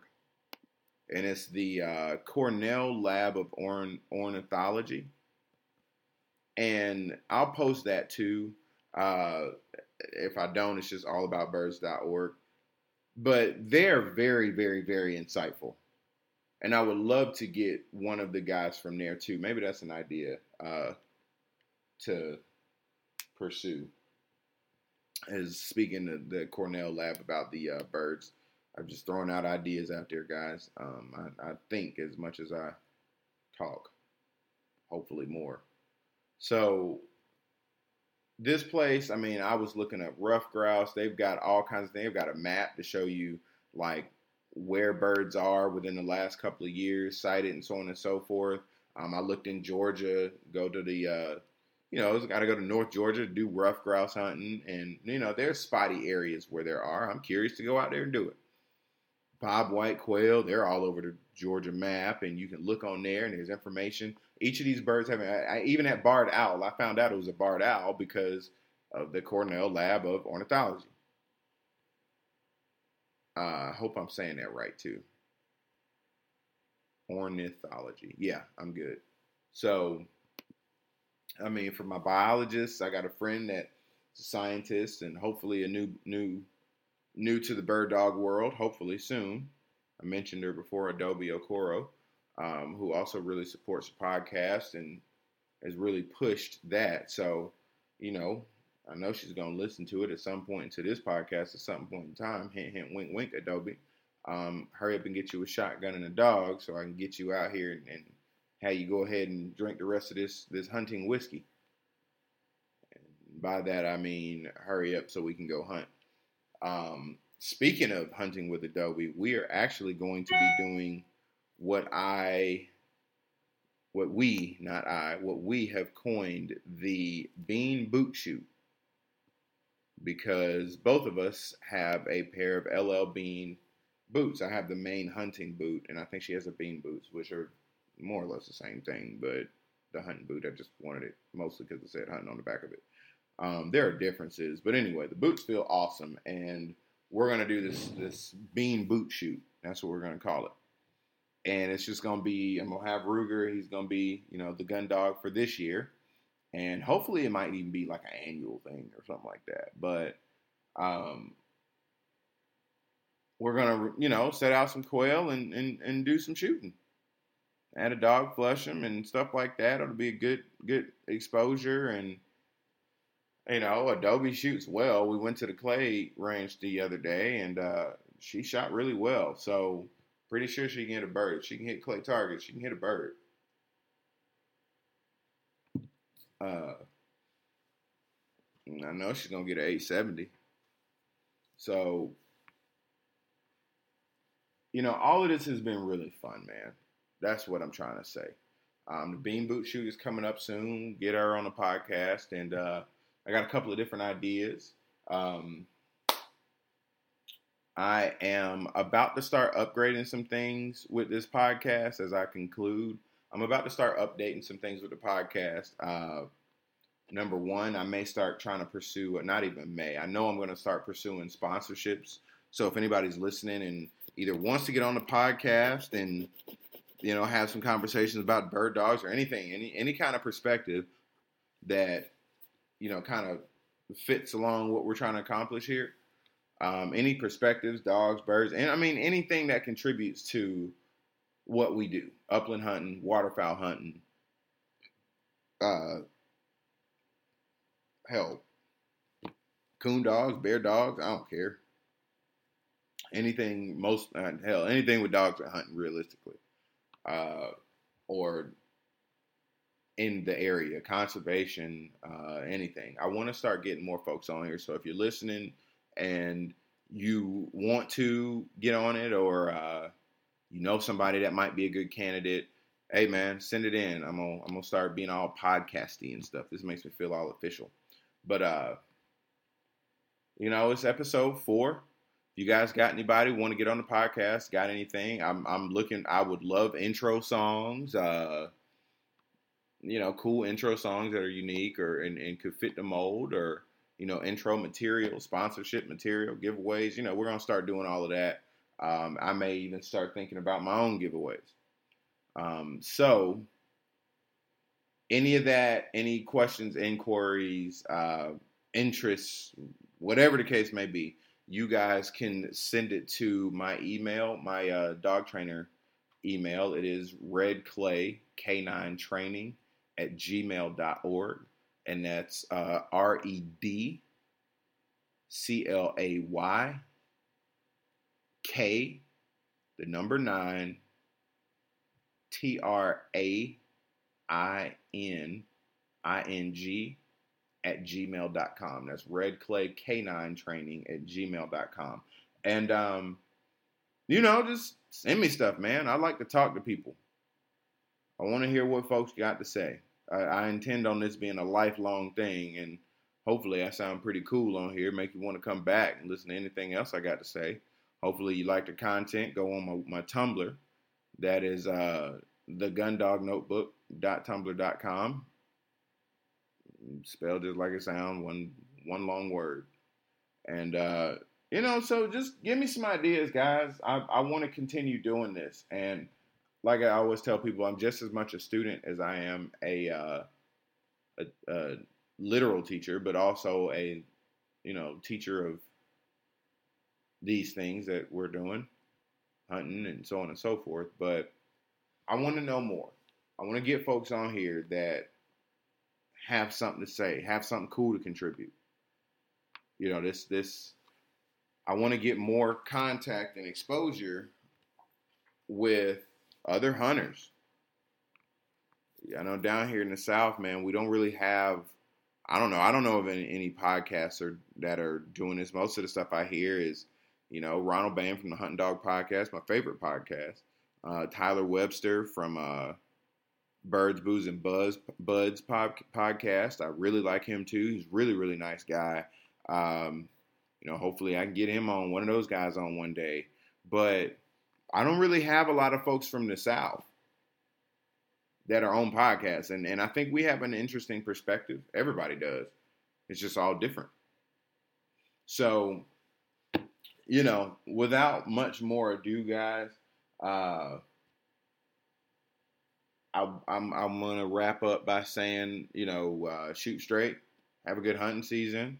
A: And it's the uh, Cornell Lab of Orn- Ornithology. And I'll post that too. Uh, if I don't, it's just allaboutbirds.org. But they're very, very, very insightful. And I would love to get one of the guys from there too. Maybe that's an idea uh, to pursue. Is speaking to the Cornell lab about the uh, birds. I'm just throwing out ideas out there, guys. Um, I, I think as much as I talk, hopefully more. So this place, I mean, I was looking at ruffed grouse. They've got all kinds of things. They've got a map to show you like where birds are within the last couple of years, sighted and so on and so forth. Um, I looked in Georgia, go to the uh, you know, got to go to North Georgia to do ruffed grouse hunting, and you know, there's spotty areas where there are. I'm curious to go out there and do it. Bob White quail, they're all over the Georgia map, and you can look on there, and there's information. Each of these birds have, I, even at barred owl, I found out it was a barred owl because of the Cornell Lab of Ornithology. Uh, I hope I'm saying that right too. Ornithology. Yeah, I'm good. So, I mean, for my biologists, I got a friend that's a scientist and hopefully a new new new to the bird dog world. Hopefully soon. I mentioned her before, Adobe Okoro, um, who also really supports the podcast and has really pushed that. So, you know, I know she's going to listen to it at some point to this podcast at some point in time. Hint, hint, wink, wink, Adobe. Um, hurry up and get you a shotgun and a dog so I can get you out here and, and have you go ahead and drink the rest of this this hunting whiskey. And by that I mean hurry up so we can go hunt. Um, speaking of hunting with Adobe, we are actually going to be doing what I what we, not I, what we have coined the bean boot shoot because both of us have a pair of LL Bean boots. I have the main hunting boot, and I think she has the bean boots, which are more or less the same thing, but the hunting boot, I just wanted it mostly because it said hunting on the back of it. Um, there are differences, but anyway, the boots feel awesome, and we're gonna do this this bean boot shoot. That's what we're gonna call it. And it's just gonna be I'm gonna have Ruger. He's gonna be you know the gun dog for this year and hopefully it might even be like an annual thing or something like that. But um, we're gonna you know set out some quail and and, and do some shooting. Add a dog, flush them, and stuff like that. It'll be a good good exposure and. You know, Adobe shoots well. We went to the clay range the other day, and uh, she shot really well. So, pretty sure she can hit a bird. She can hit clay targets. She can hit a bird. Uh, I know she's gonna get an 870. So, you know, all of this has been really fun, man. That's what I'm trying to say. Um, the Bean Boot Shoot is coming up soon. Get her on the podcast, and uh, I got a couple of different ideas. Um, I am about to start upgrading some things with this podcast as I conclude. I'm about to start updating some things with the podcast. Uh, number one, I may start trying to pursue, not even may, I know I'm going to start pursuing sponsorships. So if anybody's listening and either wants to get on the podcast and you know have some conversations about bird dogs or anything, any any kind of perspective that you know kind of fits along what we're trying to accomplish here. Um, any perspectives, dogs, birds, and I mean anything that contributes to what we do: upland hunting, waterfowl hunting, uh, hell, coon dogs, bear dogs, I don't care. Anything, most uh, hell, anything with dogs hunting realistically, uh, or in the area, conservation, uh, anything. I want to start getting more folks on here. So if you're listening and you want to get on it, or uh, you know somebody that might be a good candidate, hey man, send it in. I'm gonna I'm gonna start being all podcasty and stuff. This makes me feel all official. But uh, you know, it's episode four. If you guys got anybody want to get on the podcast, got anything? I'm I'm looking. I would love intro songs. Uh, you know, cool intro songs that are unique or and, and could fit the mold, or you know, intro material, sponsorship material, giveaways. You know, we're gonna start doing all of that. Um, I may even start thinking about my own giveaways. Um, so any of that, any questions, inquiries, uh, interests, whatever the case may be, you guys can send it to my email, my uh, dog trainer email. It is redclay k9 training at gmail.org. And that's uh, R E D C L A Y K, the number nine, T R A I N I N G at gmail.com. That's redclay K9 training at gmail.com. And, um, you know, just send me stuff, man. I like to talk to people. I want to hear what folks got to say. I, I, intend on this being a lifelong thing, and hopefully, I sound pretty cool on here, make you want to come back and listen to anything else I got to say. Hopefully, you like the content. Go on my, my Tumblr. That is uh, the Gundog Notebook tumblr.com spelled just like it sounds one one long word and uh you know so just give me some ideas guys i, I want to continue doing this and like I always tell people, I'm just as much a student as I am a uh, a, a literal teacher, but also a you know teacher of these things that we're doing, hunting and so on and so forth. But I want to know more. I want to get folks on here that have something to say, have something cool to contribute. You know, this this I want to get more contact and exposure with other hunters. I know down here in the South, man, we don't really have. I don't know. I don't know of any, any podcasts are, that are doing this. Most of the stuff I hear is, you know, Ronald Bain from the Hunting Dog Podcast, my favorite podcast. Uh, Tyler Webster from uh, Birds, Booze, and Buzz Buds pod, podcast. I really like him too. He's really, really nice guy. Um, you know, hopefully I can get him on one of those guys on one day. But I don't really have a lot of folks from the South that are on podcasts, and and I think we have an interesting perspective. Everybody does. It's just all different. So, you know, without much more ado, guys. Uh, I, I'm I'm gonna wrap up by saying, you know, uh, shoot straight, have a good hunting season,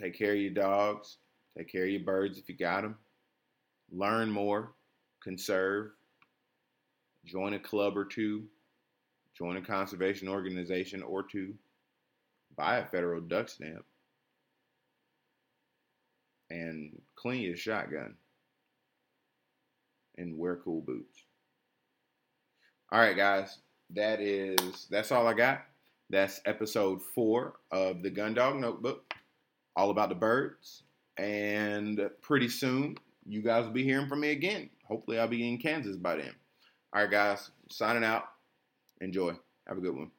A: take care of your dogs, take care of your birds if you got them, learn more, conserve, join a club or two, join a conservation organization or two, buy a federal duck stamp, and clean your shotgun, and wear cool boots. All right, guys, that is that's all I got. That's episode four of the Gun Dog Notebook, all about the birds. And pretty soon, you guys will be hearing from me again. Hopefully, I'll be in Kansas by then. All right, guys, signing out. Enjoy. Have a good one.